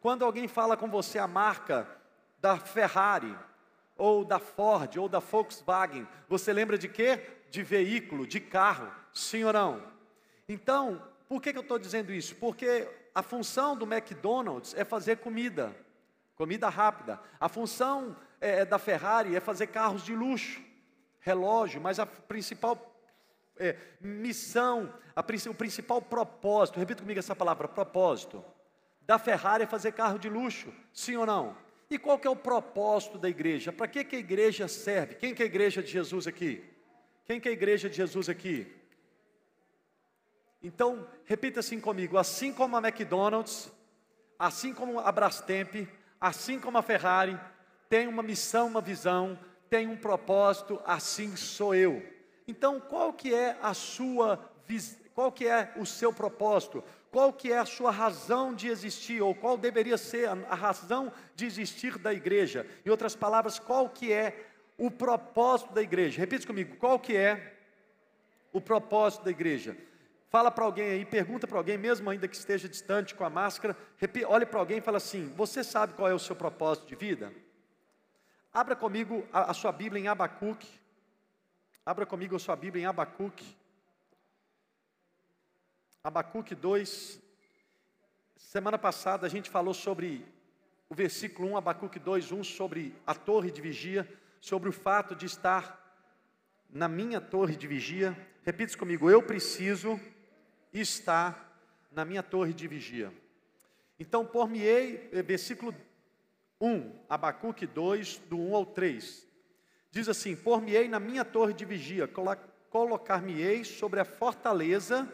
Quando alguém fala com você a marca da Ferrari, ou da Ford, ou da Volkswagen, você lembra de quê? De veículo, de carro, não? Então, por que, que eu estou dizendo isso? Porque a função do McDonald's é fazer comida, comida rápida. A função é, da Ferrari é fazer carros de luxo, relógio, mas a principal é, missão, a, o principal propósito, repita comigo essa palavra, propósito, da Ferrari é fazer carro de luxo, sim ou não? E qual que é o propósito da igreja? Para que, que a igreja serve? Quem que é a igreja de Jesus aqui? Quem que é a igreja de Jesus aqui? Então, repita assim comigo: assim como a McDonald's, assim como a Brastemp, assim como a Ferrari, tem uma missão, uma visão, tem um propósito, assim sou eu. Então, qual que é a sua qual que é o seu propósito? Qual que é a sua razão de existir ou qual deveria ser a razão de existir da igreja? Em outras palavras, qual que é o propósito da igreja? Repita comigo, qual que é o propósito da igreja? Fala para alguém aí, pergunta para alguém, mesmo ainda que esteja distante com a máscara, olhe para alguém e fala assim: Você sabe qual é o seu propósito de vida? Abra comigo a, a sua Bíblia em Abacuque. Abra comigo a sua Bíblia em Abacuque. Abacuque 2. Semana passada a gente falou sobre o versículo 1, Abacuque 2, 1, sobre a torre de vigia, sobre o fato de estar na minha torre de vigia. Repita comigo, eu preciso está na minha torre de vigia. Então, por-me-ei, eh, versículo 1, Abacuque 2, do 1 ao 3. Diz assim: Por-me-ei na minha torre de vigia, colocar-me-ei sobre a fortaleza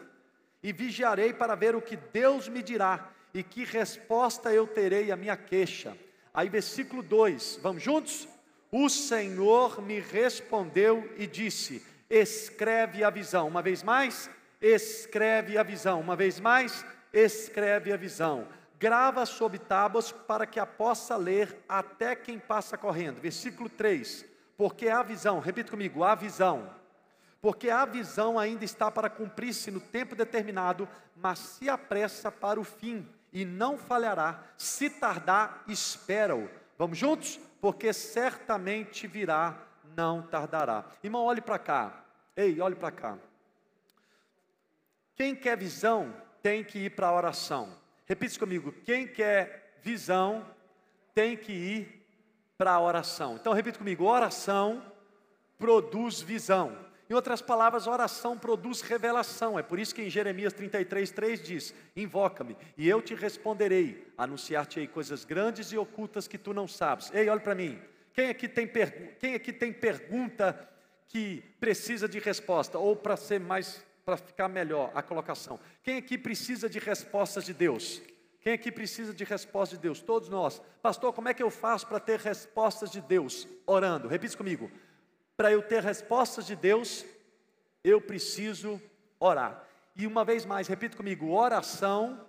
e vigiarei para ver o que Deus me dirá e que resposta eu terei à minha queixa. Aí, versículo 2, vamos juntos? O Senhor me respondeu e disse: Escreve a visão. Uma vez mais, escreve a visão. Uma vez mais, escreve a visão. Grava sob tábuas para que a possa ler até quem passa correndo. Versículo 3. Porque a visão, repita comigo, a visão. Porque a visão ainda está para cumprir-se no tempo determinado, mas se apressa para o fim e não falhará. Se tardar, espera-o. Vamos juntos? Porque certamente virá, não tardará. Irmão, olhe para cá. Ei, olhe para cá. Quem quer visão tem que ir para a oração. Repita comigo: quem quer visão tem que ir para a oração. Então repita comigo: oração produz visão. Em outras palavras, oração produz revelação. É por isso que em Jeremias 33, 3 diz: Invoca-me, e eu te responderei, anunciar-te-ei coisas grandes e ocultas que tu não sabes. Ei, olha para mim. Quem aqui, tem Quem aqui tem pergunta que precisa de resposta? Ou para ser mais para ficar melhor a colocação. Quem aqui precisa de respostas de Deus? Quem aqui precisa de respostas de Deus? Todos nós. Pastor, como é que eu faço para ter respostas de Deus? Orando. Repita comigo. Para eu ter respostas de Deus, eu preciso orar. E uma vez mais, repita comigo: oração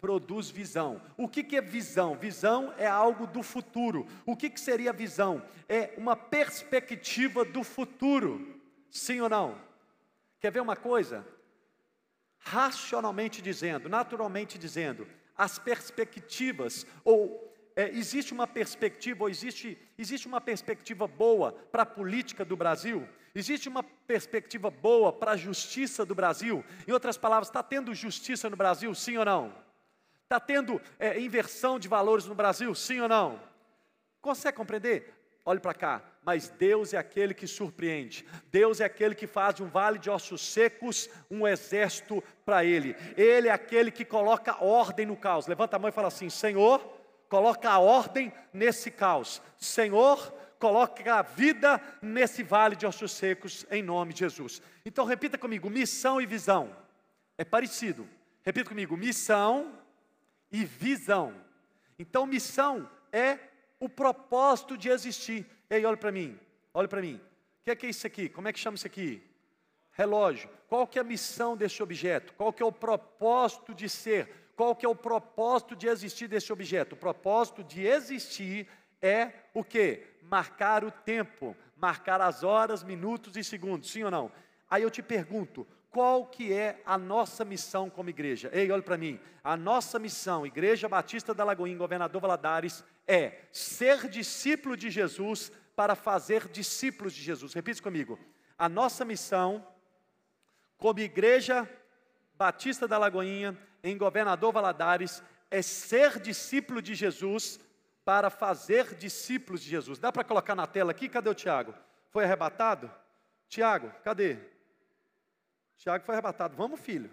produz visão. O que, que é visão? Visão é algo do futuro. O que, que seria visão? É uma perspectiva do futuro. Sim ou não? Quer ver uma coisa? Racionalmente dizendo, naturalmente dizendo, as perspectivas, ou é, existe uma perspectiva, ou existe, existe uma perspectiva boa para a política do Brasil? Existe uma perspectiva boa para a justiça do Brasil? Em outras palavras, está tendo justiça no Brasil, sim ou não? Está tendo é, inversão de valores no Brasil, sim ou não? Consegue compreender? Olhe para cá, mas Deus é aquele que surpreende. Deus é aquele que faz de um vale de ossos secos um exército para Ele. Ele é aquele que coloca ordem no caos. Levanta a mão e fala assim: Senhor, coloca a ordem nesse caos. Senhor, coloca a vida nesse vale de ossos secos, em nome de Jesus. Então repita comigo: missão e visão. É parecido. Repita comigo: missão e visão. Então, missão é o propósito de existir. Ei, olha para mim, olha para mim. O que é, que é isso aqui? Como é que chama isso aqui? Relógio. Qual que é a missão desse objeto? Qual que é o propósito de ser? Qual que é o propósito de existir desse objeto? O propósito de existir é o que? Marcar o tempo, marcar as horas, minutos e segundos, sim ou não? Aí eu te pergunto, qual que é a nossa missão como igreja? Ei, olha para mim. A nossa missão, Igreja Batista da Lagoinha, Governador Valadares, é ser discípulo de Jesus para fazer discípulos de Jesus. Repita comigo. A nossa missão, como Igreja Batista da Lagoinha, em Governador Valadares, é ser discípulo de Jesus para fazer discípulos de Jesus. Dá para colocar na tela aqui? Cadê o Tiago? Foi arrebatado? Tiago, cadê? Tiago foi arrebatado. Vamos, filho.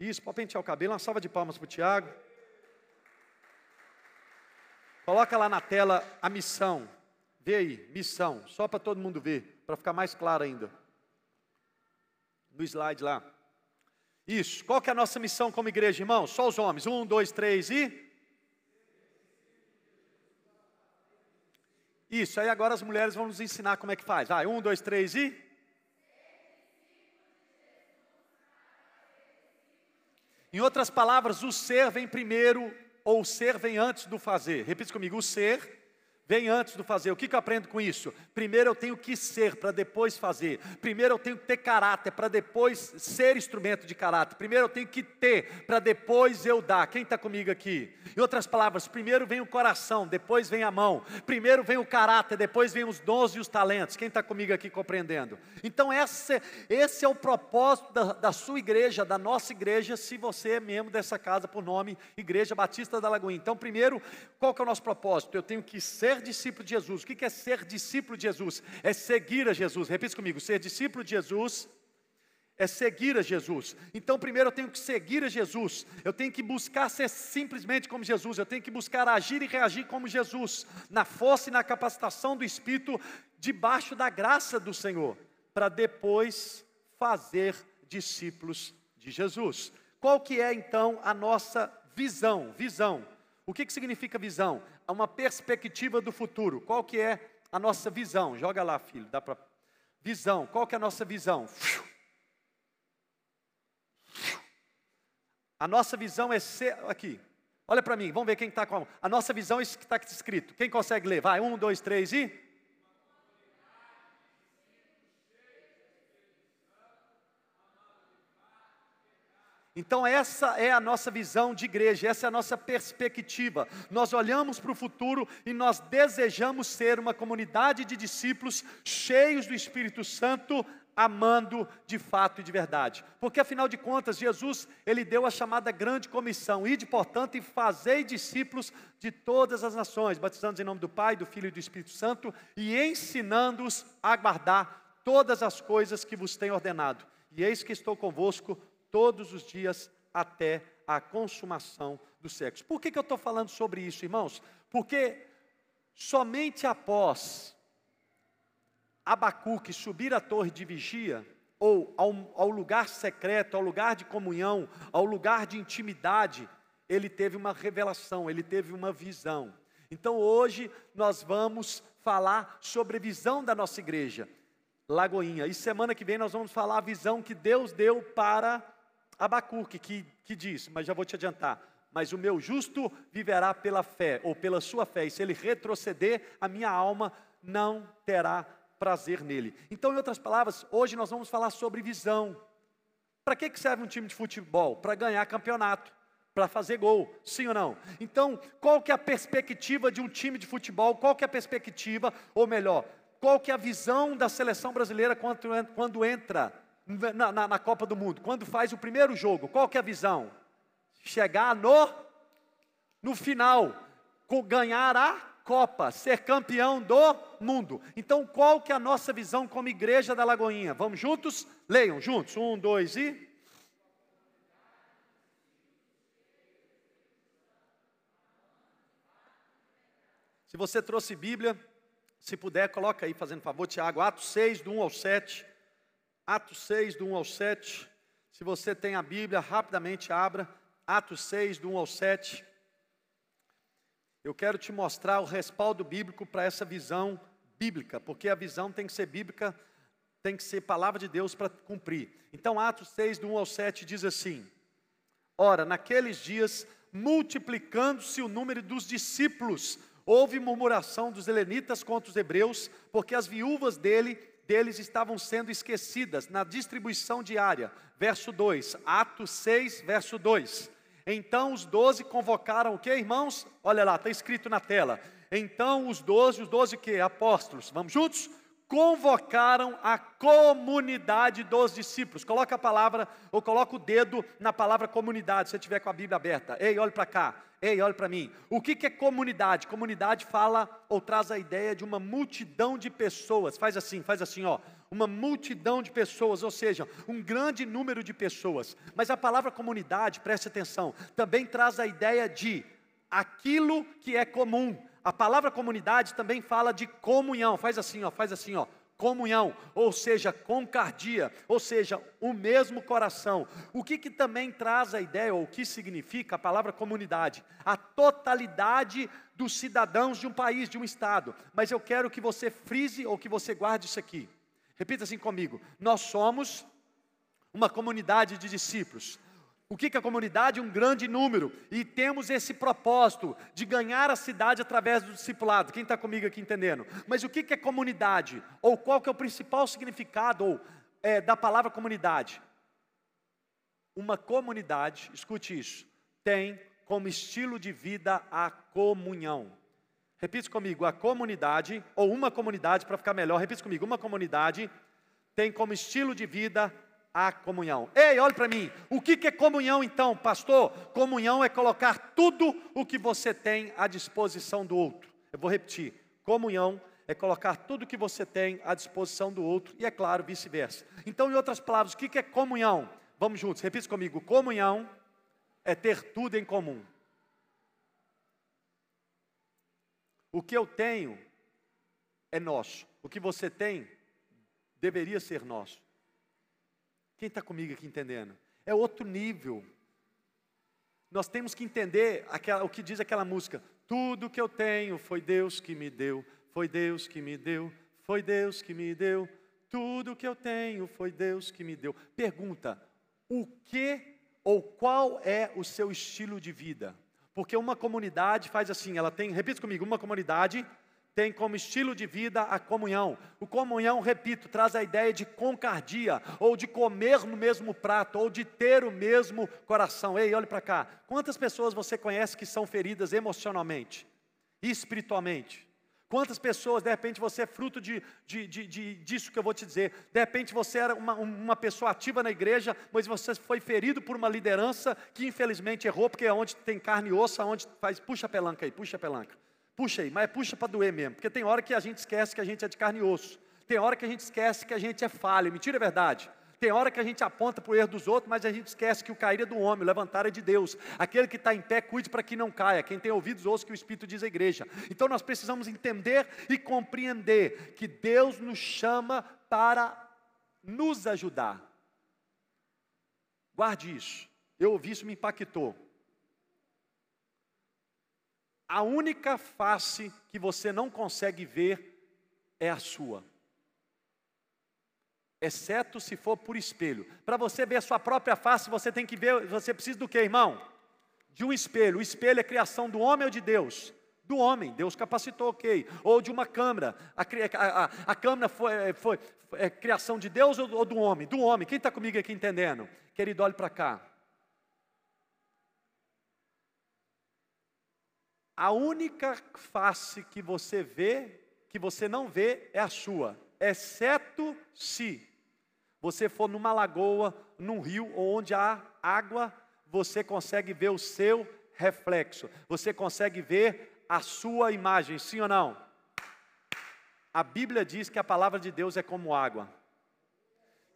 Isso, pode pentear o cabelo. Uma salva de palmas para o Tiago. Coloca lá na tela a missão. Vê aí, missão. Só para todo mundo ver, para ficar mais claro ainda. No slide lá. Isso. Qual que é a nossa missão como igreja, irmão? Só os homens. Um, dois, três e. Isso. Aí agora as mulheres vão nos ensinar como é que faz. Vai, um, dois, três e. Em outras palavras, o ser vem primeiro ou o ser vem antes do fazer. Repita comigo: o ser vem antes do fazer. O que, que eu aprendo com isso? Primeiro eu tenho que ser para depois fazer. Primeiro eu tenho que ter caráter para depois ser instrumento de caráter. Primeiro eu tenho que ter para depois eu dar. Quem está comigo aqui? Em outras palavras, primeiro vem o coração, depois vem a mão. Primeiro vem o caráter, depois vem os dons e os talentos. Quem está comigo aqui compreendendo? Então esse, esse é o propósito da, da sua igreja, da nossa igreja, se você é membro dessa casa por nome Igreja Batista da Lagoinha. Então primeiro, qual que é o nosso propósito? Eu tenho que ser discípulo de Jesus. O que é ser discípulo de Jesus? É seguir a Jesus. Repita comigo: ser discípulo de Jesus é seguir a Jesus. Então, primeiro eu tenho que seguir a Jesus. Eu tenho que buscar ser simplesmente como Jesus. Eu tenho que buscar agir e reagir como Jesus, na força e na capacitação do Espírito, debaixo da graça do Senhor, para depois fazer discípulos de Jesus. Qual que é então a nossa visão? Visão. O que, que significa visão? É uma perspectiva do futuro. Qual que é a nossa visão? Joga lá, filho, dá para visão. Qual que é a nossa visão? A nossa visão é ser aqui. Olha para mim, vamos ver quem está com a nossa visão é isso que está escrito. Quem consegue ler? Vai, um, dois, três e. Então, essa é a nossa visão de igreja, essa é a nossa perspectiva. Nós olhamos para o futuro e nós desejamos ser uma comunidade de discípulos cheios do Espírito Santo, amando de fato e de verdade. Porque afinal de contas, Jesus, ele deu a chamada grande comissão: ide, portanto, e fazei discípulos de todas as nações, batizando em nome do Pai, do Filho e do Espírito Santo e ensinando-os a guardar todas as coisas que vos tenho ordenado. E eis que estou convosco todos os dias até a consumação do sexo. Por que, que eu estou falando sobre isso, irmãos? Porque somente após Abacuque subir a torre de vigia, ou ao, ao, lugar secreto, ao lugar de comunhão, ao lugar de intimidade, ele teve uma revelação, ele teve uma visão. Então hoje nós vamos falar sobre a visão da nossa igreja, Lagoinha. E semana que vem nós vamos falar a visão que Deus deu para Abacuque, que, que diz, mas já vou te adiantar, mas o meu justo viverá pela fé, ou pela sua fé, e se ele retroceder, a minha alma não terá prazer nele. Então, em outras palavras, hoje nós vamos falar sobre visão. Para que serve um time de futebol? Para ganhar campeonato, para fazer gol, sim ou não? Então, qual que é a perspectiva de um time de futebol? Qual que é a perspectiva, ou melhor, qual que é a visão da seleção brasileira quando, quando entra na, na, na Copa do Mundo? Quando faz o primeiro jogo? Qual que é a visão? Chegar no, no final, ganhar a Copa, ser campeão do mundo. Então, qual que é a nossa visão como igreja da Lagoinha? Vamos juntos? Leiam juntos. Um, dois e. Se você trouxe Bíblia, se puder, coloca aí, fazendo favor, Tiago, Atos 6, do 1 ao 7. Atos 6, do 1 ao 7. Se você tem a Bíblia, rapidamente abra. Atos 6, do 1 ao 7. Eu quero te mostrar o respaldo bíblico para essa visão bíblica, porque a visão tem que ser bíblica, tem que ser palavra de Deus para cumprir. Então, Atos 6, do 1 ao 7 diz assim: Ora, naqueles dias, multiplicando-se o número dos discípulos, houve murmuração dos helenitas contra os hebreus, porque as viúvas dele deles estavam sendo esquecidas na distribuição diária. Verso 2, Atos 6, verso 2. Então os doze convocaram o que, irmãos? Olha lá, está escrito na tela. Então os doze, os doze que? Apóstolos. Vamos juntos? Convocaram a comunidade dos discípulos. Coloca a palavra, ou coloca o dedo na palavra comunidade, se você tiver com a Bíblia aberta. Ei, olhe para cá. Ei, olhe para mim. O que, que é comunidade? Comunidade fala ou traz a ideia de uma multidão de pessoas. Faz assim, faz assim, ó. Uma multidão de pessoas, ou seja, um grande número de pessoas. Mas a palavra comunidade, preste atenção, também traz a ideia de aquilo que é comum a palavra comunidade também fala de comunhão. Faz assim, ó, faz assim, ó. Comunhão, ou seja, concardia, ou seja, o mesmo coração. O que, que também traz a ideia, ou o que significa a palavra comunidade? A totalidade dos cidadãos de um país, de um estado. Mas eu quero que você frise ou que você guarde isso aqui. Repita assim comigo: nós somos uma comunidade de discípulos. O que, que é a comunidade? Um grande número. E temos esse propósito de ganhar a cidade através do discipulado. Quem está comigo aqui entendendo? Mas o que, que é comunidade? Ou qual que é o principal significado ou, é, da palavra comunidade? Uma comunidade, escute isso, tem como estilo de vida a comunhão. Repita comigo, a comunidade, ou uma comunidade, para ficar melhor, repita comigo, uma comunidade tem como estilo de vida a comunhão. Ei, olhe para mim. O que, que é comunhão então, pastor? Comunhão é colocar tudo o que você tem à disposição do outro. Eu vou repetir. Comunhão é colocar tudo o que você tem à disposição do outro e, é claro, vice-versa. Então, em outras palavras, o que, que é comunhão? Vamos juntos, repita comigo. Comunhão é ter tudo em comum. O que eu tenho é nosso. O que você tem deveria ser nosso. Quem está comigo aqui entendendo? É outro nível. Nós temos que entender aquela, o que diz aquela música: Tudo que eu tenho foi Deus que me deu, foi Deus que me deu, foi Deus que me deu. Tudo que eu tenho foi Deus que me deu. Pergunta: o que ou qual é o seu estilo de vida? Porque uma comunidade faz assim, ela tem, repita comigo, uma comunidade tem como estilo de vida a comunhão. O comunhão, repito, traz a ideia de concardia, ou de comer no mesmo prato, ou de ter o mesmo coração. Ei, olhe para cá. Quantas pessoas você conhece que são feridas emocionalmente e espiritualmente? Quantas pessoas, de repente, você é fruto de, de, de, de, disso que eu vou te dizer. De repente, você era uma, uma pessoa ativa na igreja, mas você foi ferido por uma liderança que infelizmente errou, porque é onde tem carne e osso, onde faz, puxa a pelanca aí, puxa a pelanca. Puxa aí, mas puxa para doer mesmo, porque tem hora que a gente esquece que a gente é de carne e osso. Tem hora que a gente esquece que a gente é falha. Mentira é verdade. Tem hora que a gente aponta para o erro dos outros, mas a gente esquece que o cair é do homem, o levantar é de Deus. Aquele que está em pé, cuide para que não caia. Quem tem ouvidos, ouça que o Espírito diz à igreja. Então nós precisamos entender e compreender que Deus nos chama para nos ajudar. Guarde isso. Eu ouvi isso, me impactou a única face que você não consegue ver é a sua. Exceto se for por espelho. Para você ver a sua própria face, você tem que ver, você precisa do que, irmão? De um espelho. O espelho é criação do homem ou de Deus? Do homem, Deus capacitou, ok. Ou de uma câmera. A, a, a, câmera foi, foi é criação de Deus ou, ou do homem? Do homem. Quem está comigo aqui entendendo? Querido, olhe para cá. A única face que você vê, que você não vê, é a sua, exceto se você for numa lagoa, num rio, onde há água, você consegue ver o seu reflexo, você consegue ver a sua imagem, sim ou não? A Bíblia diz que a palavra de Deus é como água.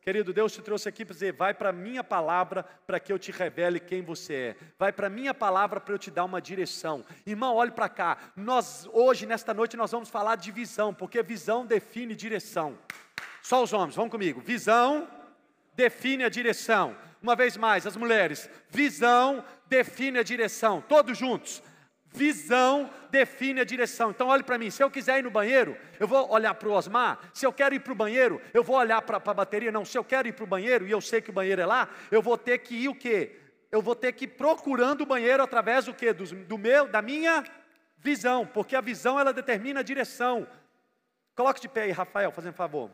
Querido, Deus te trouxe aqui para dizer: vai para a minha palavra para que eu te revele quem você é. Vai para a minha palavra para eu te dar uma direção. Irmão, olhe para cá. Nós, hoje, nesta noite, nós vamos falar de visão, porque visão define direção. Só os homens, vamos comigo. Visão define a direção. Uma vez mais, as mulheres. Visão define a direção. Todos juntos. Visão define a direção. Então, olhe para mim: se eu quiser ir no banheiro, eu vou olhar para o Osmar. Se eu quero ir para o banheiro, eu vou olhar para a bateria. Não, se eu quero ir para o banheiro e eu sei que o banheiro é lá, eu vou ter que ir o quê? Eu vou ter que ir procurando o banheiro através do quê? Do, do meu, da minha visão, porque a visão ela determina a direção. Coloque de pé aí, Rafael, fazendo favor.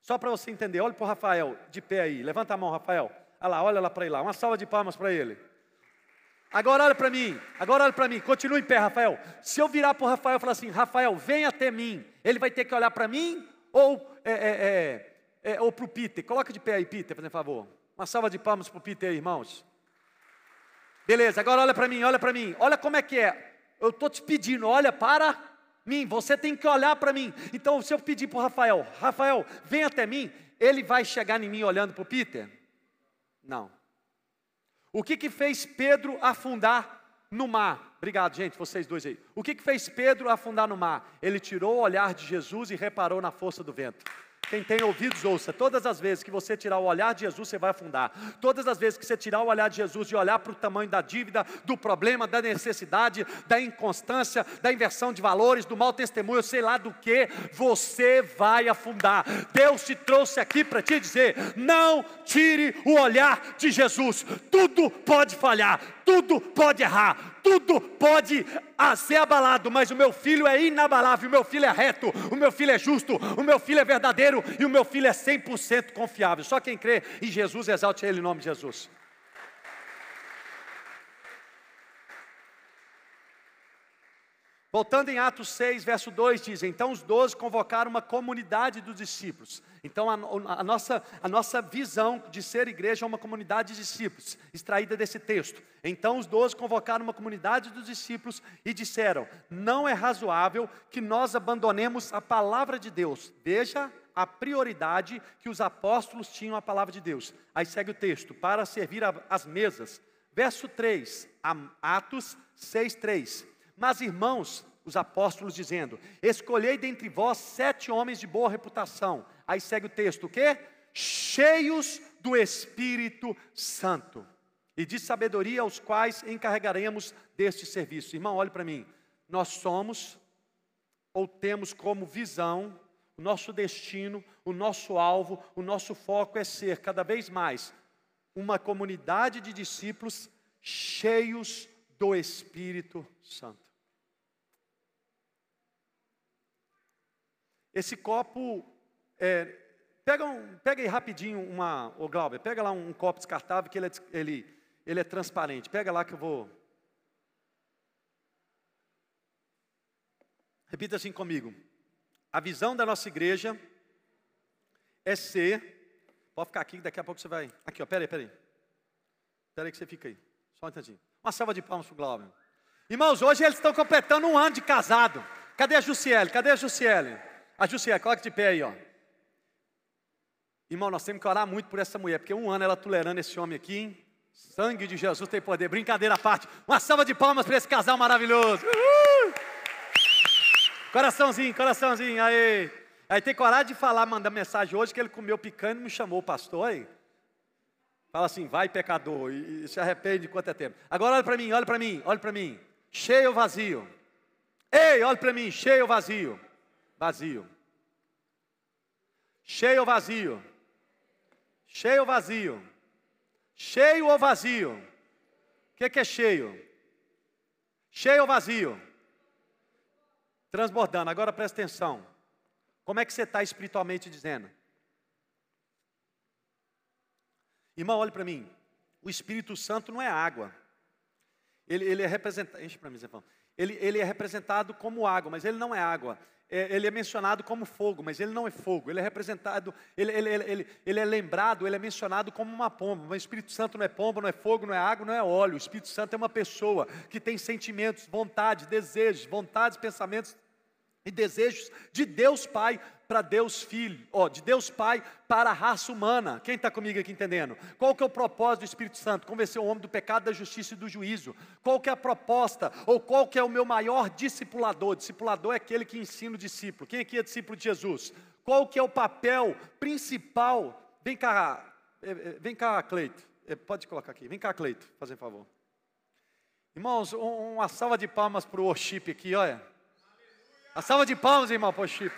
Só para você entender, olha para o Rafael, de pé aí. Levanta a mão, Rafael. Olha lá, olha lá para ele lá. Uma salva de palmas para ele. Agora olha para mim, agora olha para mim, continue em pé, Rafael. Se eu virar para o Rafael e falar assim, Rafael, vem até mim, ele vai ter que olhar para mim ou, é, é, é, é ou para o Peter? Coloca de pé aí, Peter, por favor. Uma salva de palmas para o Peter aí, irmãos. Beleza, agora olha para mim, olha para mim, olha como é que é. Eu estou te pedindo, olha para mim, você tem que olhar para mim. Então, se eu pedir para o Rafael, Rafael, vem até mim, ele vai chegar em mim olhando para o Peter? Não. O que, que fez Pedro afundar no mar? Obrigado, gente, vocês dois aí. O que, que fez Pedro afundar no mar? Ele tirou o olhar de Jesus e reparou na força do vento. Quem tem ouvidos, ouça. Todas as vezes que você tirar o olhar de Jesus, você vai afundar. Todas as vezes que você tirar o olhar de Jesus e olhar para o tamanho da dívida, do problema, da necessidade, da inconstância, da inversão de valores, do mau testemunho, sei lá do que, você vai afundar. Deus te trouxe aqui para te dizer: não tire o olhar de Jesus. Tudo pode falhar, tudo pode errar, tudo pode ser abalado, mas o meu filho é inabalável, o meu filho é reto, o meu filho é justo, o meu filho é verdadeiro e o meu filho é 100% confiável. Só quem crê em Jesus exalte ele em nome de Jesus. Voltando em Atos 6, verso 2, diz: Então os doze convocaram uma comunidade dos discípulos. Então a, a, nossa, a nossa visão de ser igreja é uma comunidade de discípulos, extraída desse texto. Então os doze convocaram uma comunidade dos discípulos e disseram: Não é razoável que nós abandonemos a palavra de Deus. Veja a prioridade que os apóstolos tinham à palavra de Deus. Aí segue o texto: para servir as mesas. Verso 3, Atos 6, 3. Mas, irmãos, os apóstolos dizendo: Escolhei dentre vós sete homens de boa reputação. Aí segue o texto: o quê? Cheios do Espírito Santo e de sabedoria, aos quais encarregaremos deste serviço. Irmão, olhe para mim. Nós somos ou temos como visão o nosso destino, o nosso alvo, o nosso foco é ser cada vez mais uma comunidade de discípulos cheios do Espírito Santo. Esse copo, é, pega, um, pega aí rapidinho uma, ô Glauber, pega lá um, um copo descartável que ele é, ele, ele é transparente. Pega lá que eu vou. Repita assim comigo. A visão da nossa igreja é ser. Pode ficar aqui, daqui a pouco você vai. Aqui, ó, peraí, peraí. Peraí que você fica aí. Só um instantinho. Uma salva de palmas para o Glauber. Irmãos, hoje eles estão completando um ano de casado. Cadê a Jussiele? Cadê a Jussiele? A Jussiele, coloque de pé aí, ó. Irmão, nós temos que orar muito por essa mulher, porque um ano ela tolerando esse homem aqui, hein? Sangue de Jesus tem poder. Brincadeira à parte. Uma salva de palmas para esse casal maravilhoso. Uhul! Coraçãozinho, coraçãozinho, aí. Aí tem coragem de falar, mandar mensagem hoje que ele comeu picanha e me chamou o pastor aí. Fala assim, vai pecador, e, e se arrepende quanto é tempo. Agora olha para mim, olha para mim, olha para mim. Cheio ou vazio? Ei, olha para mim, cheio ou vazio? Vazio. Cheio ou vazio? Cheio ou vazio? Cheio ou vazio? O que, que é cheio? Cheio ou vazio? Transbordando. Agora presta atenção. Como é que você está espiritualmente dizendo? Irmão, olhe para mim. O Espírito Santo não é água. Ele, ele é representado. Enche para mim, Zé ele, ele é representado como água, mas ele não é água. É, ele é mencionado como fogo, mas ele não é fogo. Ele é representado, ele, ele, ele, ele é lembrado, ele é mencionado como uma pomba. Mas o Espírito Santo não é pomba, não é fogo, não é água, não é óleo. O Espírito Santo é uma pessoa que tem sentimentos, vontade, desejos, vontades, pensamentos e desejos de Deus Pai para Deus Filho, ó, de Deus Pai para a raça humana. Quem está comigo aqui entendendo? Qual que é o propósito do Espírito Santo? Convencer o homem do pecado, da justiça e do juízo. Qual que é a proposta? Ou qual que é o meu maior discipulador? Discipulador é aquele que ensina o discípulo. Quem aqui é discípulo de Jesus? Qual que é o papel principal? Vem cá, é, é, vem cá, Cleito. É, pode colocar aqui. Vem cá, Cleito, fazer um favor. Irmãos, uma salva de palmas para o worship aqui, olha. A salva de palmas, irmão, para o worship.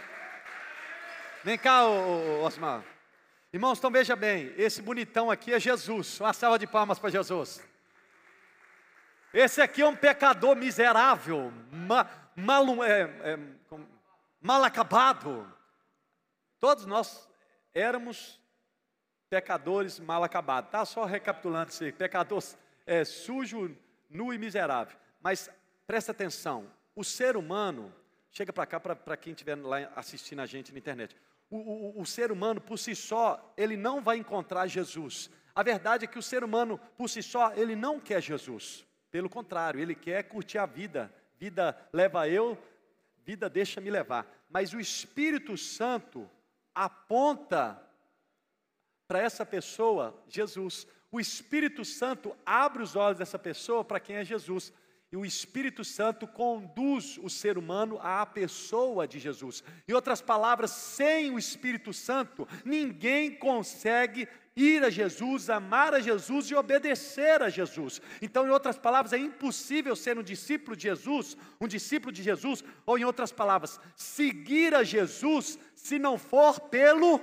Vem cá, Osmar. Irmãos, então veja bem, esse bonitão aqui é Jesus. Uma salva de palmas para Jesus. Esse aqui é um pecador miserável, ma, mal, é, é, mal acabado. Todos nós éramos pecadores mal acabados. Tá só recapitulando isso aí, pecador é, sujo, nu e miserável. Mas presta atenção, o ser humano, chega para cá para quem estiver lá assistindo a gente na internet. O, o, o ser humano por si só, ele não vai encontrar Jesus. A verdade é que o ser humano por si só, ele não quer Jesus. Pelo contrário, ele quer curtir a vida. Vida leva eu, vida deixa me levar. Mas o Espírito Santo aponta para essa pessoa Jesus. O Espírito Santo abre os olhos dessa pessoa para quem é Jesus. E o Espírito Santo conduz o ser humano à pessoa de Jesus. Em outras palavras, sem o Espírito Santo, ninguém consegue ir a Jesus, amar a Jesus e obedecer a Jesus. Então, em outras palavras, é impossível ser um discípulo de Jesus, um discípulo de Jesus, ou em outras palavras, seguir a Jesus se não for pelo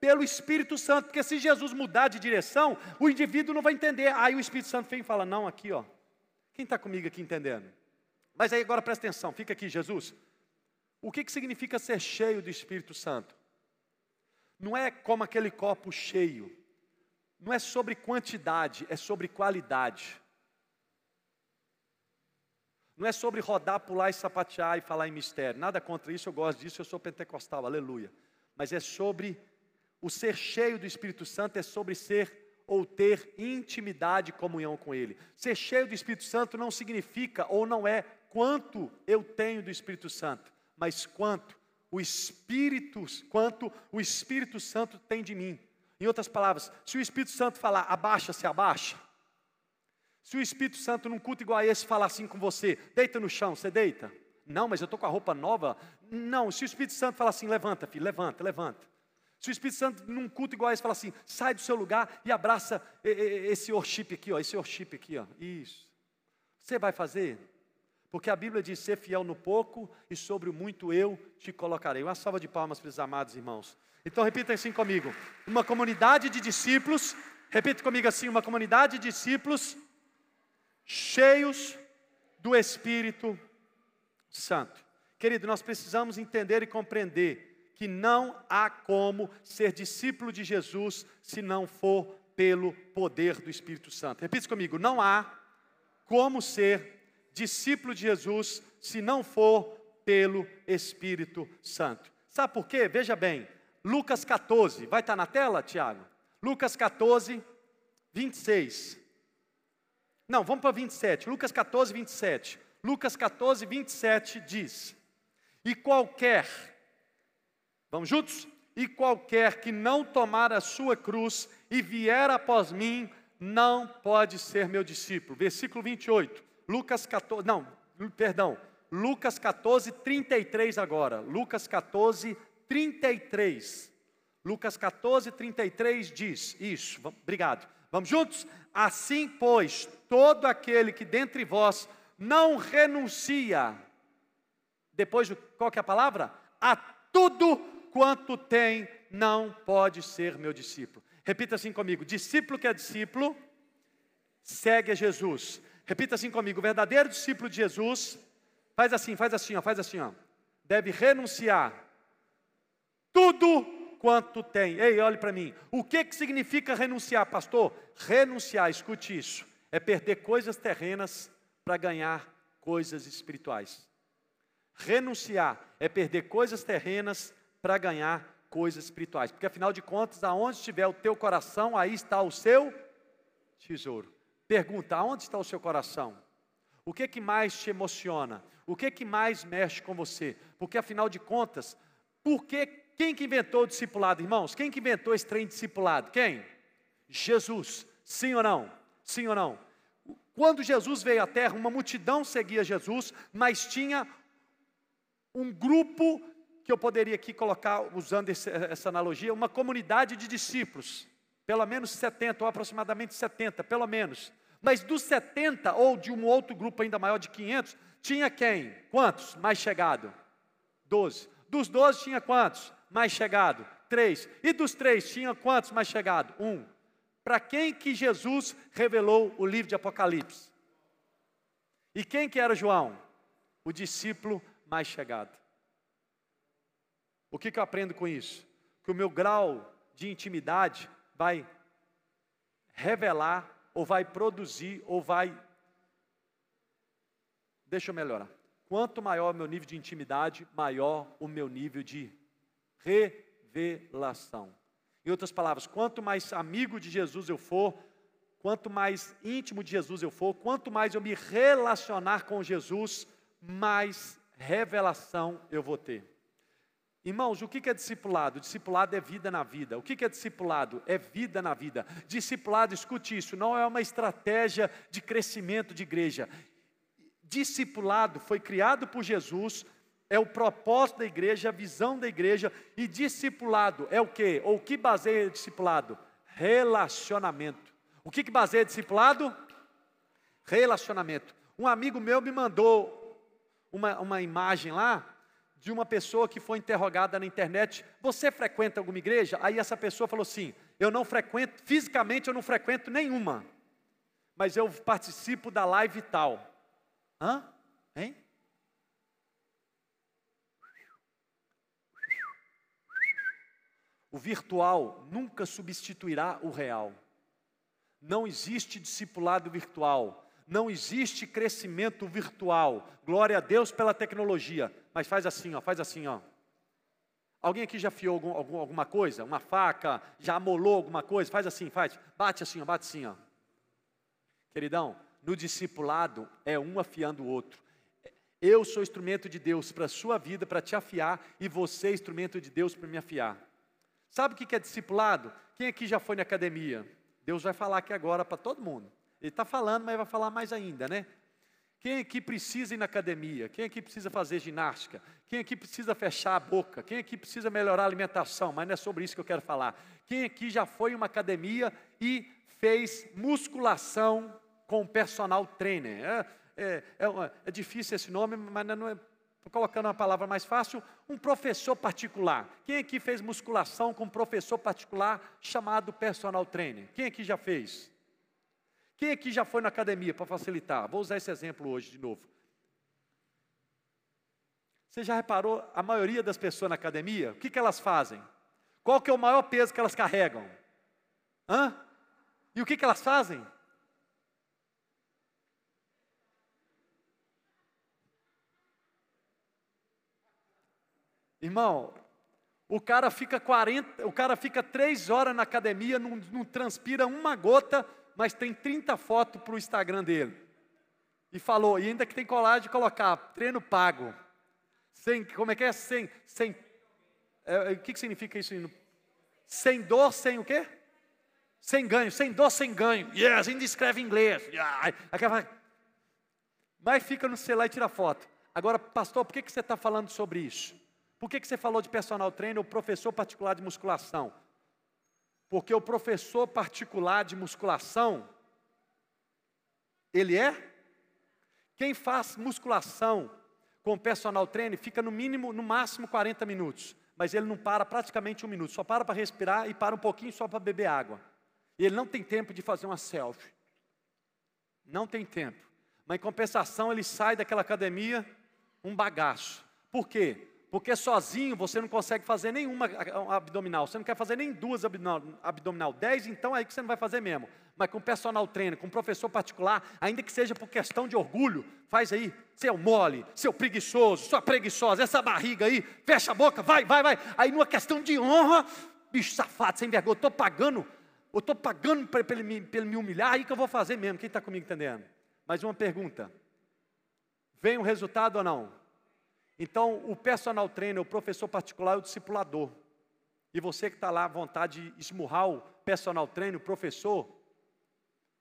pelo Espírito Santo, porque se Jesus mudar de direção, o indivíduo não vai entender. Aí o Espírito Santo vem e fala: Não, aqui ó, quem está comigo aqui entendendo? Mas aí agora presta atenção, fica aqui, Jesus. O que, que significa ser cheio do Espírito Santo? Não é como aquele copo cheio, não é sobre quantidade, é sobre qualidade. Não é sobre rodar, pular e sapatear e falar em mistério. Nada contra isso, eu gosto disso, eu sou pentecostal, aleluia. Mas é sobre o ser cheio do Espírito Santo é sobre ser ou ter intimidade e comunhão com Ele. Ser cheio do Espírito Santo não significa ou não é quanto eu tenho do Espírito Santo, mas quanto o Espírito, quanto o Espírito Santo tem de mim. Em outras palavras, se o Espírito Santo falar abaixa, se abaixa. Se o Espírito Santo num culto igual a esse falar assim com você, deita no chão, você deita? Não, mas eu estou com a roupa nova. Não, se o Espírito Santo falar assim, levanta, filho, levanta, levanta. Se o Espírito Santo, num culto igual a esse, fala assim, sai do seu lugar e abraça esse worship aqui, ó, esse worship aqui, ó. Isso. Você vai fazer? Porque a Bíblia diz: ser fiel no pouco e sobre o muito eu te colocarei. Uma salva de palmas para os amados irmãos. Então repita assim comigo: uma comunidade de discípulos, repita comigo assim: uma comunidade de discípulos cheios do Espírito Santo. Querido, nós precisamos entender e compreender que não há como ser discípulo de Jesus se não for pelo poder do Espírito Santo. Repita comigo: não há como ser discípulo de Jesus se não for pelo Espírito Santo. Sabe por quê? Veja bem, Lucas 14, vai estar na tela, Tiago? Lucas 14, 26. Não, vamos para 27. Lucas 14, 27. Lucas 14, 27 diz: E qualquer Vamos juntos? E qualquer que não tomar a sua cruz e vier após mim, não pode ser meu discípulo. Versículo 28, Lucas 14, não, perdão, Lucas 14, 33 agora. Lucas 14, 33. Lucas 14, 33 diz isso, obrigado. Vamos juntos? Assim, pois, todo aquele que dentre vós não renuncia, depois, qual que é a palavra? A tudo quanto tem, não pode ser meu discípulo. Repita assim comigo: discípulo que é discípulo, segue a Jesus. Repita assim comigo: verdadeiro discípulo de Jesus, faz assim, faz assim, ó, faz assim, ó. Deve renunciar tudo quanto tem. Ei, olhe para mim. O que, que significa renunciar, pastor? Renunciar, escute isso. É perder coisas terrenas para ganhar coisas espirituais. Renunciar é perder coisas terrenas para ganhar coisas espirituais. Porque afinal de contas, aonde estiver o teu coração, aí está o seu tesouro. Pergunta: aonde está o seu coração? O que que mais te emociona? O que que mais mexe com você? Porque afinal de contas, por que, quem que inventou o discipulado, irmãos? Quem que inventou esse trem discipulado? Quem? Jesus. Sim ou não? Sim ou não? Quando Jesus veio à terra, uma multidão seguia Jesus, mas tinha um grupo que eu poderia aqui colocar, usando esse, essa analogia, uma comunidade de discípulos, pelo menos 70, ou aproximadamente 70, pelo menos. Mas dos 70, ou de um outro grupo ainda maior de 500, tinha quem? Quantos? Mais chegado? 12. Dos 12 tinha quantos? Mais chegado? Três. E dos três tinha quantos mais chegado? Um. Para quem que Jesus revelou o livro de Apocalipse? E quem que era João? O discípulo mais chegado. O que, que eu aprendo com isso? Que o meu grau de intimidade vai revelar, ou vai produzir, ou vai. Deixa eu melhorar. Quanto maior o meu nível de intimidade, maior o meu nível de revelação. Em outras palavras, quanto mais amigo de Jesus eu for, quanto mais íntimo de Jesus eu for, quanto mais eu me relacionar com Jesus, mais revelação eu vou ter. Irmãos, o que é discipulado? Discipulado é vida na vida. O que é discipulado? É vida na vida. Discipulado, escute isso, não é uma estratégia de crescimento de igreja. Discipulado foi criado por Jesus, é o propósito da igreja, a visão da igreja, e discipulado é o que? Ou o que baseia discipulado? Relacionamento. O que, baseia discipulado? Relacionamento. Um amigo meu me mandou uma, uma imagem lá de uma pessoa que foi interrogada na internet: Você frequenta alguma igreja? Aí essa pessoa falou assim: Eu não frequento, fisicamente eu não frequento nenhuma, mas eu participo da live tal. Hã? Hein? O virtual nunca substituirá o real. Não existe discipulado virtual não existe crescimento virtual. Glória a Deus pela tecnologia. Mas faz assim, ó, faz assim, ó. Alguém aqui já fiou algum, algum, alguma coisa? Uma faca? Já amolou alguma coisa? Faz assim, faz. Bate assim, ó, bate assim, ó. Queridão, no discipulado é um afiando o outro. Eu sou instrumento de Deus para a sua vida, para te afiar, e você é instrumento de Deus para me afiar. Sabe o que é discipulado? Quem aqui já foi na academia? Deus vai falar aqui agora para todo mundo. Ele está falando, mas vai falar mais ainda, né? Quem aqui precisa ir na academia? Quem aqui precisa fazer ginástica? Quem aqui precisa fechar a boca? Quem aqui precisa melhorar a alimentação? Mas não é sobre isso que eu quero falar. Quem aqui já foi em uma academia e fez musculação com personal trainer? É, é, é, é difícil esse nome, mas não é, colocando uma palavra mais fácil, um professor particular. Quem aqui fez musculação com um professor particular chamado personal trainer? Quem aqui já fez? Quem aqui já foi na academia para facilitar? Vou usar esse exemplo hoje de novo. Você já reparou a maioria das pessoas na academia? O que, que elas fazem? Qual que é o maior peso que elas carregam? Hã? E o que, que elas fazem? Irmão, o cara fica 40, o cara fica três horas na academia, não, não transpira uma gota, mas tem 30 fotos para o Instagram dele. E falou, e ainda que tem colagem de colocar, treino pago. Sem, como é que é? Sem, sem, é, é, o que, que significa isso? Sem dor, sem o quê? Sem ganho, sem dor, sem ganho. Yes, ainda escreve em inglês. Yeah. Mas fica no celular e tira foto. Agora, pastor, por que, que você está falando sobre isso? Por que, que você falou de personal trainer ou professor particular de musculação? Porque o professor particular de musculação, ele é? Quem faz musculação com personal trainer fica no mínimo, no máximo 40 minutos. Mas ele não para praticamente um minuto, só para para respirar e para um pouquinho só para beber água. Ele não tem tempo de fazer uma selfie. Não tem tempo. Mas em compensação ele sai daquela academia um bagaço. Por quê? Porque sozinho você não consegue fazer nenhuma abdominal, você não quer fazer nem duas abdominal. Dez, então, é aí que você não vai fazer mesmo. Mas com personal trainer, com professor particular, ainda que seja por questão de orgulho, faz aí, seu mole, seu preguiçoso, sua preguiçosa, essa barriga aí, fecha a boca, vai, vai, vai. Aí numa questão de honra, bicho safado, sem vergonha, eu estou pagando, eu estou pagando para ele, ele me humilhar, aí que eu vou fazer mesmo. Quem está comigo entendendo? Mais uma pergunta. Vem o resultado ou não? Então, o personal trainer, o professor particular é o discipulador. E você que está lá à vontade de esmurrar o personal trainer, o professor,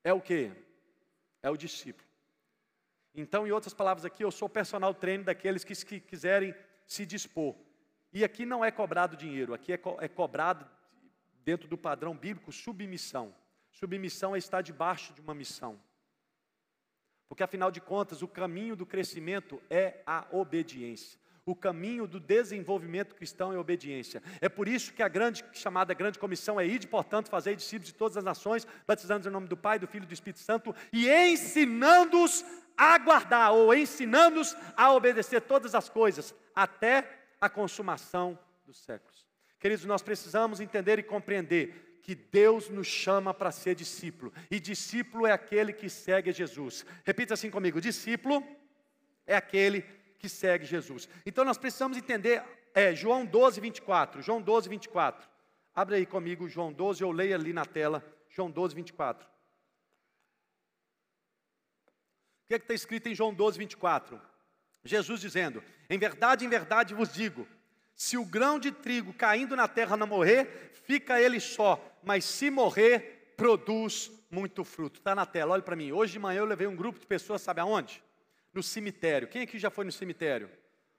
é o que? É o discípulo. Então, em outras palavras aqui, eu sou personal trainer daqueles que, que quiserem se dispor. E aqui não é cobrado dinheiro, aqui é, co é cobrado, dentro do padrão bíblico, submissão. Submissão é estar debaixo de uma missão. Porque afinal de contas, o caminho do crescimento é a obediência. O caminho do desenvolvimento cristão é a obediência. É por isso que a grande chamada grande comissão é ide, portanto, fazer discípulos de todas as nações, batizando-os em nome do Pai, do Filho e do Espírito Santo e ensinando-os a guardar ou ensinando-os a obedecer todas as coisas até a consumação dos séculos. Queridos, nós precisamos entender e compreender que Deus nos chama para ser discípulo, e discípulo é aquele que segue Jesus. Repita assim comigo: discípulo é aquele que segue Jesus. Então nós precisamos entender, é, João 12, 24. João 12, 24. Abre aí comigo João 12, eu leio ali na tela, João 12, 24. O que é está escrito em João 12, 24? Jesus dizendo: Em verdade, em verdade vos digo, se o grão de trigo caindo na terra não morrer, fica ele só, mas se morrer, produz muito fruto. Está na tela, olha para mim. Hoje de manhã eu levei um grupo de pessoas, sabe aonde? No cemitério. Quem aqui já foi no cemitério?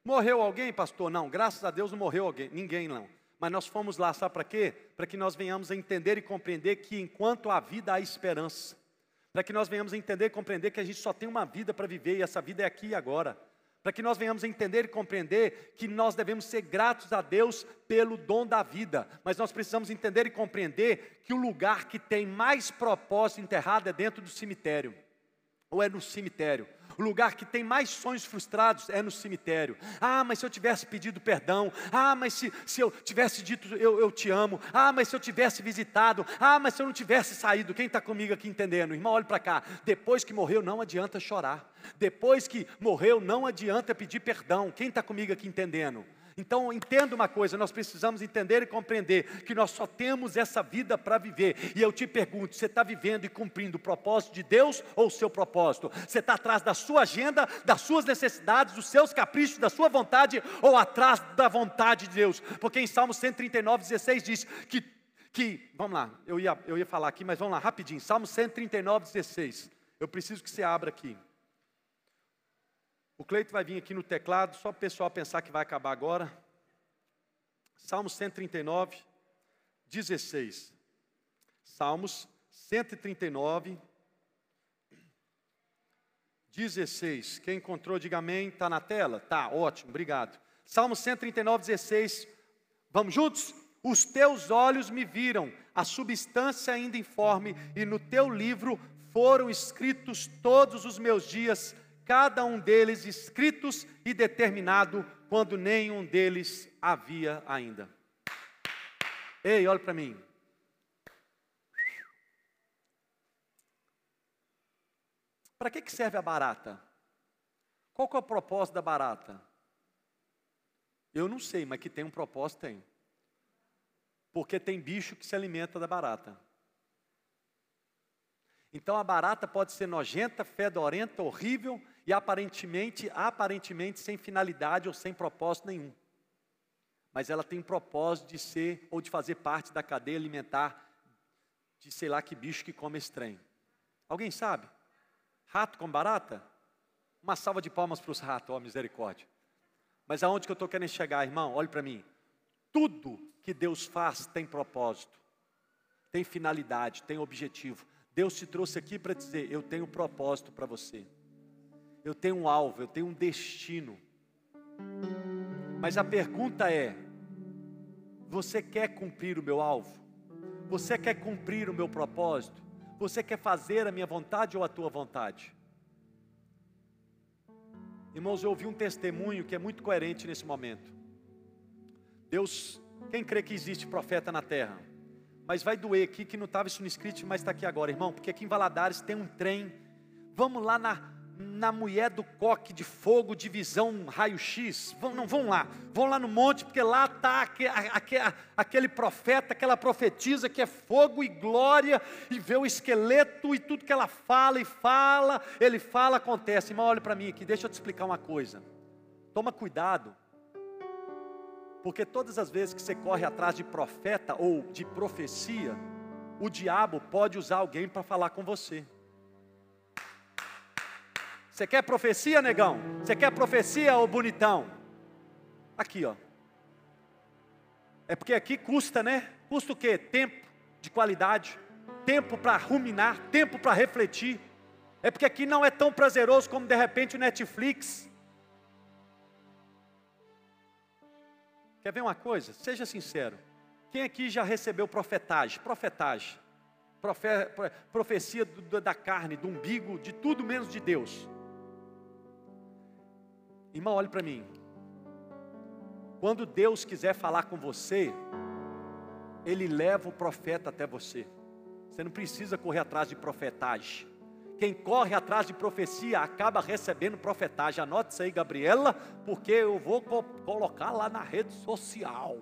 Morreu alguém, pastor? Não, graças a Deus não morreu alguém, ninguém não. Mas nós fomos lá, sabe para quê? Para que nós venhamos a entender e compreender que enquanto há vida há esperança. Para que nós venhamos a entender e compreender que a gente só tem uma vida para viver e essa vida é aqui e agora para que nós venhamos a entender e compreender que nós devemos ser gratos a Deus pelo dom da vida, mas nós precisamos entender e compreender que o lugar que tem mais propósito enterrado é dentro do cemitério, ou é no cemitério. O lugar que tem mais sonhos frustrados é no cemitério. Ah, mas se eu tivesse pedido perdão. Ah, mas se, se eu tivesse dito eu, eu te amo. Ah, mas se eu tivesse visitado. Ah, mas se eu não tivesse saído. Quem está comigo aqui entendendo? Irmão, olhe para cá. Depois que morreu, não adianta chorar. Depois que morreu, não adianta pedir perdão. Quem está comigo aqui entendendo? Então, entenda uma coisa: nós precisamos entender e compreender que nós só temos essa vida para viver. E eu te pergunto: você está vivendo e cumprindo o propósito de Deus ou o seu propósito? Você está atrás da sua agenda, das suas necessidades, dos seus caprichos, da sua vontade ou atrás da vontade de Deus? Porque em Salmo 139, 16 diz que, que vamos lá, eu ia, eu ia falar aqui, mas vamos lá, rapidinho. Salmo 139, 16. Eu preciso que você abra aqui. O Cleito vai vir aqui no teclado, só para o pessoal pensar que vai acabar agora. Salmos 139, 16. Salmos 139, 16. Quem encontrou, diga amém. Está na tela? Tá, ótimo, obrigado. Salmos 139, 16. Vamos juntos? Os teus olhos me viram, a substância ainda informe, e no teu livro foram escritos todos os meus dias cada um deles escritos e determinado, quando nenhum deles havia ainda. Ei, olha para mim. Para que, que serve a barata? Qual que é o propósito da barata? Eu não sei, mas que tem um propósito, tem. Porque tem bicho que se alimenta da barata. Então a barata pode ser nojenta, fedorenta, horrível, e aparentemente, aparentemente sem finalidade ou sem propósito nenhum. Mas ela tem um propósito de ser ou de fazer parte da cadeia alimentar de sei lá que bicho que come estranho. Alguém sabe? Rato com barata? Uma salva de palmas para os ratos, ó misericórdia. Mas aonde que eu estou querendo chegar, irmão? Olhe para mim. Tudo que Deus faz tem propósito, tem finalidade, tem objetivo. Deus te trouxe aqui para dizer: eu tenho propósito para você eu tenho um alvo, eu tenho um destino. Mas a pergunta é: você quer cumprir o meu alvo? Você quer cumprir o meu propósito? Você quer fazer a minha vontade ou a tua vontade? Irmãos, eu ouvi um testemunho que é muito coerente nesse momento. Deus, quem crê que existe profeta na terra? Mas vai doer aqui que não estava isso no script, mas está aqui agora, irmão, porque aqui em Valadares tem um trem. Vamos lá na na mulher do coque de fogo de visão raio-x. Vão, não vão lá, vão lá no monte, porque lá está aquele, aquele profeta, aquela profetisa que é fogo e glória, e vê o esqueleto e tudo que ela fala e fala, ele fala, acontece. Irmão, olha para mim aqui, deixa eu te explicar uma coisa. Toma cuidado, porque todas as vezes que você corre atrás de profeta ou de profecia, o diabo pode usar alguém para falar com você. Você quer profecia, negão? Você quer profecia, ô bonitão? Aqui, ó. É porque aqui custa, né? Custa o quê? Tempo de qualidade, tempo para ruminar, tempo para refletir. É porque aqui não é tão prazeroso como de repente o Netflix. Quer ver uma coisa? Seja sincero. Quem aqui já recebeu profetagem? Profetagem. Profe, profecia do, da carne, do umbigo, de tudo menos de Deus. Irmão, olhe para mim. Quando Deus quiser falar com você, ele leva o profeta até você. Você não precisa correr atrás de profetagem. Quem corre atrás de profecia acaba recebendo profetagem. Anote isso aí, Gabriela, porque eu vou co colocar lá na rede social.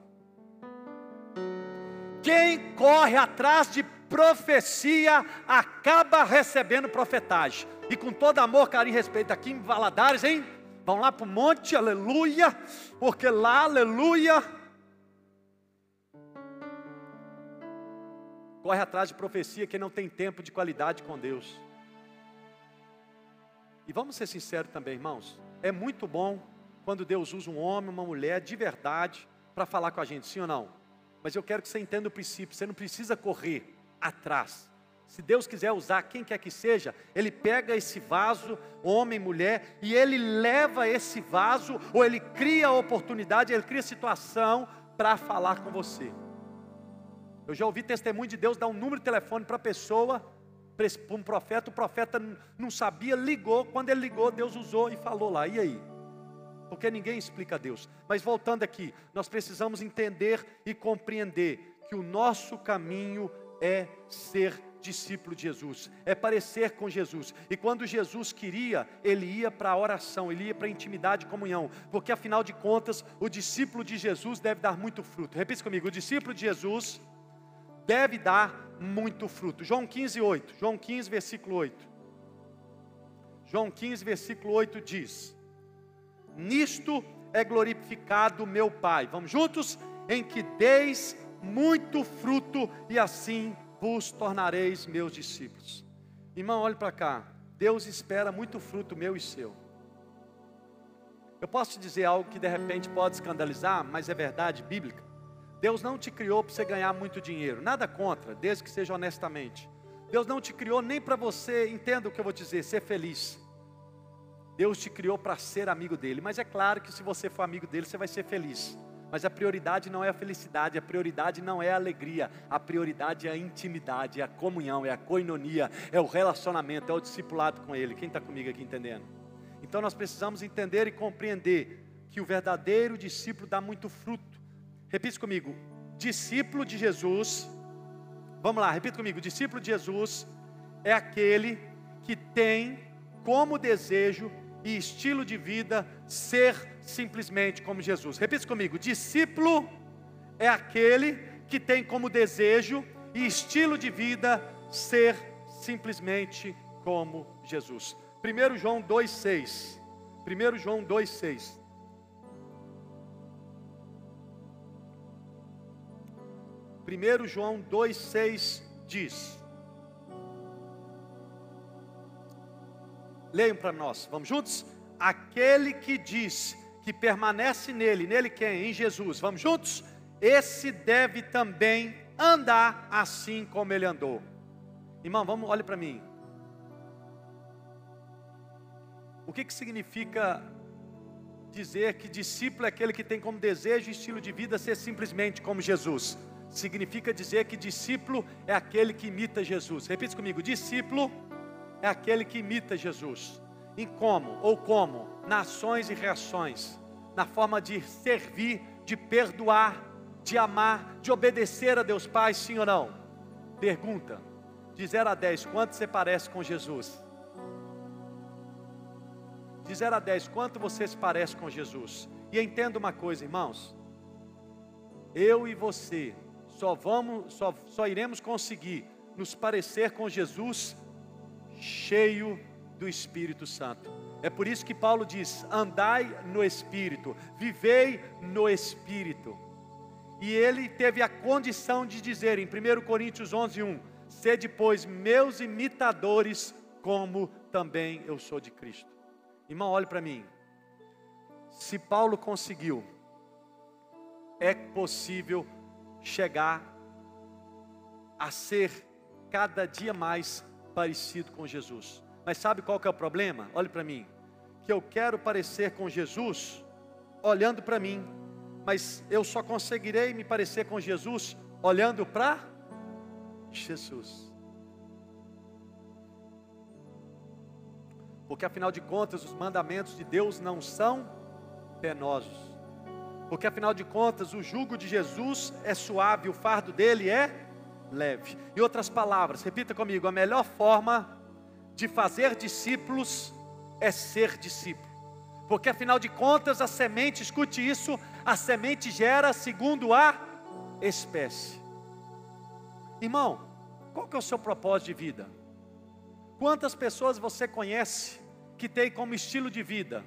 Quem corre atrás de profecia acaba recebendo profetagem. E com todo amor, carinho e respeito aqui em Valadares, hein? Vão lá para o monte, aleluia, porque lá, aleluia, corre atrás de profecia que não tem tempo de qualidade com Deus. E vamos ser sinceros também, irmãos. É muito bom quando Deus usa um homem, uma mulher de verdade para falar com a gente, sim ou não? Mas eu quero que você entenda o princípio. Você não precisa correr atrás. Se Deus quiser usar quem quer que seja, Ele pega esse vaso, homem, mulher, e Ele leva esse vaso, ou Ele cria a oportunidade, Ele cria a situação para falar com você. Eu já ouvi testemunho de Deus dar um número de telefone para a pessoa, para um profeta, o profeta não sabia, ligou, quando ele ligou, Deus usou e falou lá, e aí? Porque ninguém explica a Deus. Mas voltando aqui, nós precisamos entender e compreender que o nosso caminho é ser discípulo de Jesus, é parecer com Jesus. E quando Jesus queria, ele ia para a oração, ele ia para a intimidade e comunhão, porque afinal de contas, o discípulo de Jesus deve dar muito fruto. Repita comigo: o discípulo de Jesus deve dar muito fruto. João 15, 8. João 15, versículo 8. João 15, versículo 8 diz: Nisto é glorificado meu Pai. Vamos juntos? Em que deis muito fruto e assim vos tornareis meus discípulos. Irmão, olhe para cá. Deus espera muito fruto meu e seu. Eu posso te dizer algo que de repente pode escandalizar, mas é verdade bíblica. Deus não te criou para você ganhar muito dinheiro, nada contra, desde que seja honestamente. Deus não te criou nem para você, entenda o que eu vou dizer, ser feliz. Deus te criou para ser amigo dele, mas é claro que se você for amigo dele, você vai ser feliz. Mas a prioridade não é a felicidade, a prioridade não é a alegria, a prioridade é a intimidade, é a comunhão, é a coinonia, é o relacionamento, é o discipulado com Ele. Quem está comigo aqui entendendo? Então nós precisamos entender e compreender que o verdadeiro discípulo dá muito fruto. Repita comigo: discípulo de Jesus. Vamos lá, repita comigo: discípulo de Jesus é aquele que tem como desejo e estilo de vida ser simplesmente como Jesus. Repita comigo: discípulo é aquele que tem como desejo e estilo de vida ser simplesmente como Jesus. 1 João 2,6. 1 João 2,6. 1 João 2,6 diz. Leiam para nós, vamos juntos? Aquele que diz que permanece nele, nele quem? Em Jesus, vamos juntos? Esse deve também andar assim como ele andou. Irmão, vamos, olhe para mim. O que, que significa dizer que discípulo é aquele que tem como desejo e estilo de vida ser simplesmente como Jesus? significa dizer que discípulo é aquele que imita Jesus. Repita comigo: discípulo é aquele que imita Jesus. Em como ou como? Nações e reações. Na forma de servir, de perdoar, de amar, de obedecer a Deus Pai, sim ou não? Pergunta: de 0 a 10, quanto você parece com Jesus? De 0 a 10, quanto você se parece com Jesus? E entenda uma coisa, irmãos. Eu e você só vamos, só, só iremos conseguir nos parecer com Jesus cheio do Espírito Santo. É por isso que Paulo diz: andai no Espírito, vivei no Espírito. E ele teve a condição de dizer em 1 Coríntios 11, 1: Sede, pois, meus imitadores, como também eu sou de Cristo. Irmão, olhe para mim. Se Paulo conseguiu, é possível chegar a ser cada dia mais parecido com Jesus. Mas sabe qual que é o problema? Olhe para mim. Que eu quero parecer com Jesus olhando para mim, mas eu só conseguirei me parecer com Jesus olhando para Jesus. Porque afinal de contas, os mandamentos de Deus não são penosos. Porque afinal de contas, o jugo de Jesus é suave, o fardo dele é leve. Em outras palavras, repita comigo: a melhor forma de fazer discípulos é ser discípulo. Porque afinal de contas, a semente, escute isso, a semente gera segundo a espécie. Irmão, qual que é o seu propósito de vida? Quantas pessoas você conhece que tem como estilo de vida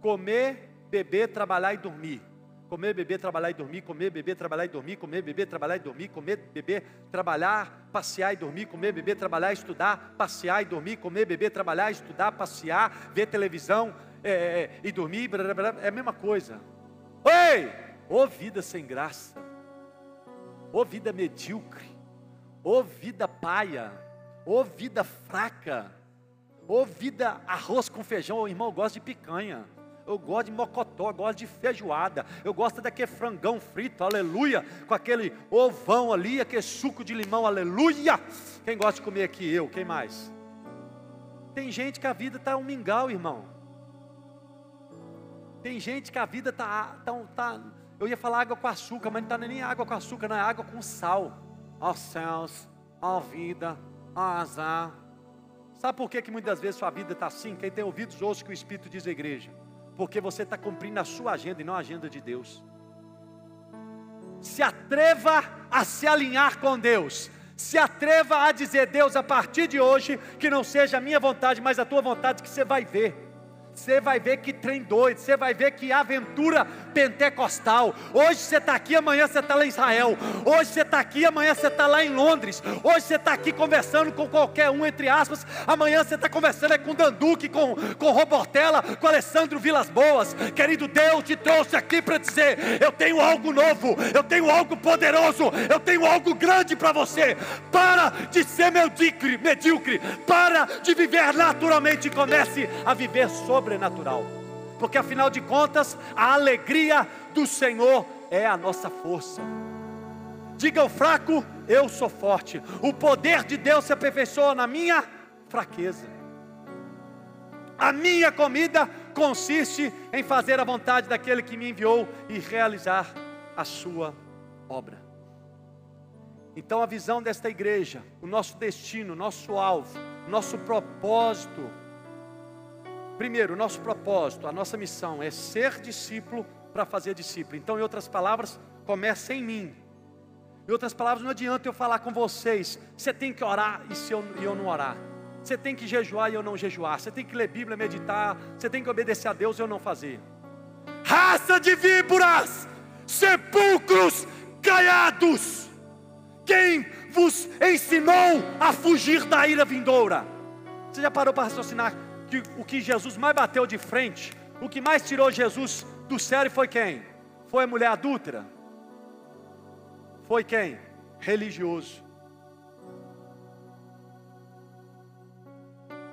comer, beber, trabalhar e dormir? Comer, beber, trabalhar e dormir, comer, beber, trabalhar e dormir, comer, beber, trabalhar e dormir, comer, beber, trabalhar, passear e dormir, comer, beber, trabalhar, estudar, passear e dormir, comer, beber, trabalhar, estudar, passear, ver televisão é, é, e dormir, blá, blá, blá, é a mesma coisa. Oi! Ô vida sem graça, ô vida medíocre, ô vida paia, ô vida fraca, ô vida arroz com feijão, o irmão gosta de picanha eu gosto de mocotó, eu gosto de feijoada, eu gosto daquele frangão frito, aleluia, com aquele ovão ali, aquele suco de limão, aleluia. Quem gosta de comer aqui? Eu, quem mais? Tem gente que a vida está um mingau, irmão. Tem gente que a vida está. Tá, tá, eu ia falar água com açúcar, mas não está nem água com açúcar, não é água com sal. Ó céus, ó vida, ó azar. Sabe por que, que muitas vezes sua vida está assim? Quem tem ouvidos ouça que o Espírito diz à igreja porque você está cumprindo a sua agenda e não a agenda de Deus. Se atreva a se alinhar com Deus. Se atreva a dizer, Deus, a partir de hoje, que não seja a minha vontade, mas a tua vontade, que você vai ver você vai ver que trem doido, você vai ver que aventura pentecostal. Hoje você está aqui, amanhã você está lá em Israel. Hoje você está aqui, amanhã você está lá em Londres. Hoje você está aqui conversando com qualquer um, entre aspas. Amanhã você está conversando com Danduque, com, com Robortella, com Alessandro Vilas Boas. Querido Deus, te trouxe aqui para dizer: eu tenho algo novo, eu tenho algo poderoso, eu tenho algo grande para você. Para de ser medíocre, medíocre, para de viver naturalmente e comece a viver sobre sobrenatural. Porque afinal de contas, a alegria do Senhor é a nossa força. Diga ao fraco, eu sou forte. O poder de Deus se aperfeiçoa na minha fraqueza. A minha comida consiste em fazer a vontade daquele que me enviou e realizar a sua obra. Então, a visão desta igreja, o nosso destino, o nosso alvo, o nosso propósito, Primeiro, nosso propósito, a nossa missão é ser discípulo para fazer discípulo. Então, em outras palavras, começa em mim. Em outras palavras, não adianta eu falar com vocês, você tem que orar e se eu, e eu não orar. Você tem que jejuar e eu não jejuar. Você tem que ler Bíblia, meditar. Você tem que obedecer a Deus e eu não fazer. Raça de víboras, sepulcros caiados. Quem vos ensinou a fugir da ira vindoura? Você já parou para raciocinar? Que o que Jesus mais bateu de frente, o que mais tirou Jesus do sério foi quem? Foi a mulher adúltera? Foi quem? Religioso.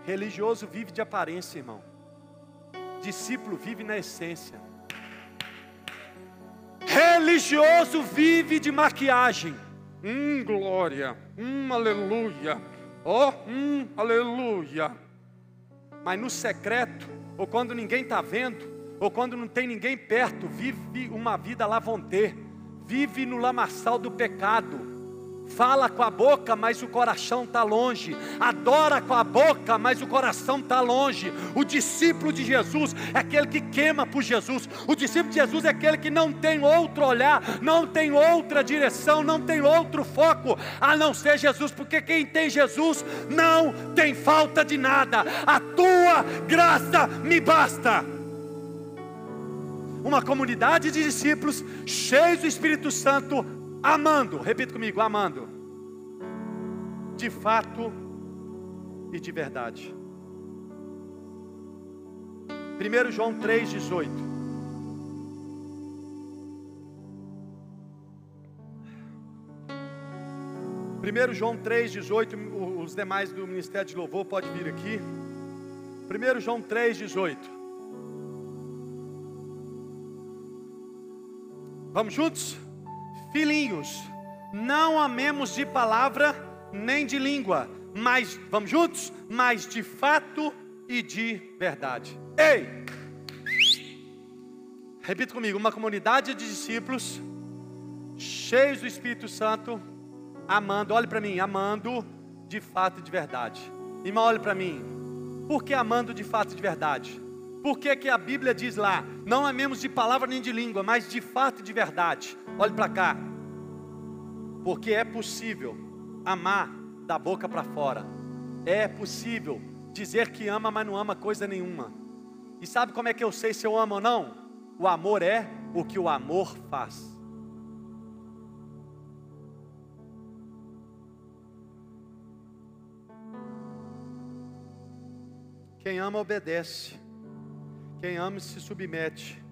Religioso vive de aparência, irmão. Discípulo vive na essência. Religioso vive de maquiagem. Hum, glória. Hum, aleluia. Oh, hum, aleluia mas no secreto, ou quando ninguém está vendo, ou quando não tem ninguém perto, vive uma vida lá vão ter, vive no lamaçal do pecado, Fala com a boca, mas o coração está longe. Adora com a boca, mas o coração está longe. O discípulo de Jesus é aquele que queima por Jesus. O discípulo de Jesus é aquele que não tem outro olhar, não tem outra direção, não tem outro foco a não ser Jesus, porque quem tem Jesus não tem falta de nada. A tua graça me basta uma comunidade de discípulos cheios do Espírito Santo, amando, repita comigo, amando, de fato e de verdade. 1 João 3,18. Primeiro João 3,18, os demais do Ministério de Louvor pode vir aqui. 1 João 3,18. Vamos juntos? Filhinhos, não amemos de palavra nem de língua, mas, vamos juntos? Mas de fato e de verdade. Ei! Repita comigo: uma comunidade de discípulos cheios do Espírito Santo, amando, olhe para mim, amando de fato e de verdade. Irmão, olhe para mim. Por que amando de fato e de verdade? Por que, que a Bíblia diz lá, não amemos de palavra nem de língua, mas de fato e de verdade? Olhe para cá. Porque é possível amar da boca para fora. É possível dizer que ama, mas não ama coisa nenhuma. E sabe como é que eu sei se eu amo ou não? O amor é o que o amor faz. Quem ama, obedece. Quem ama, se submete.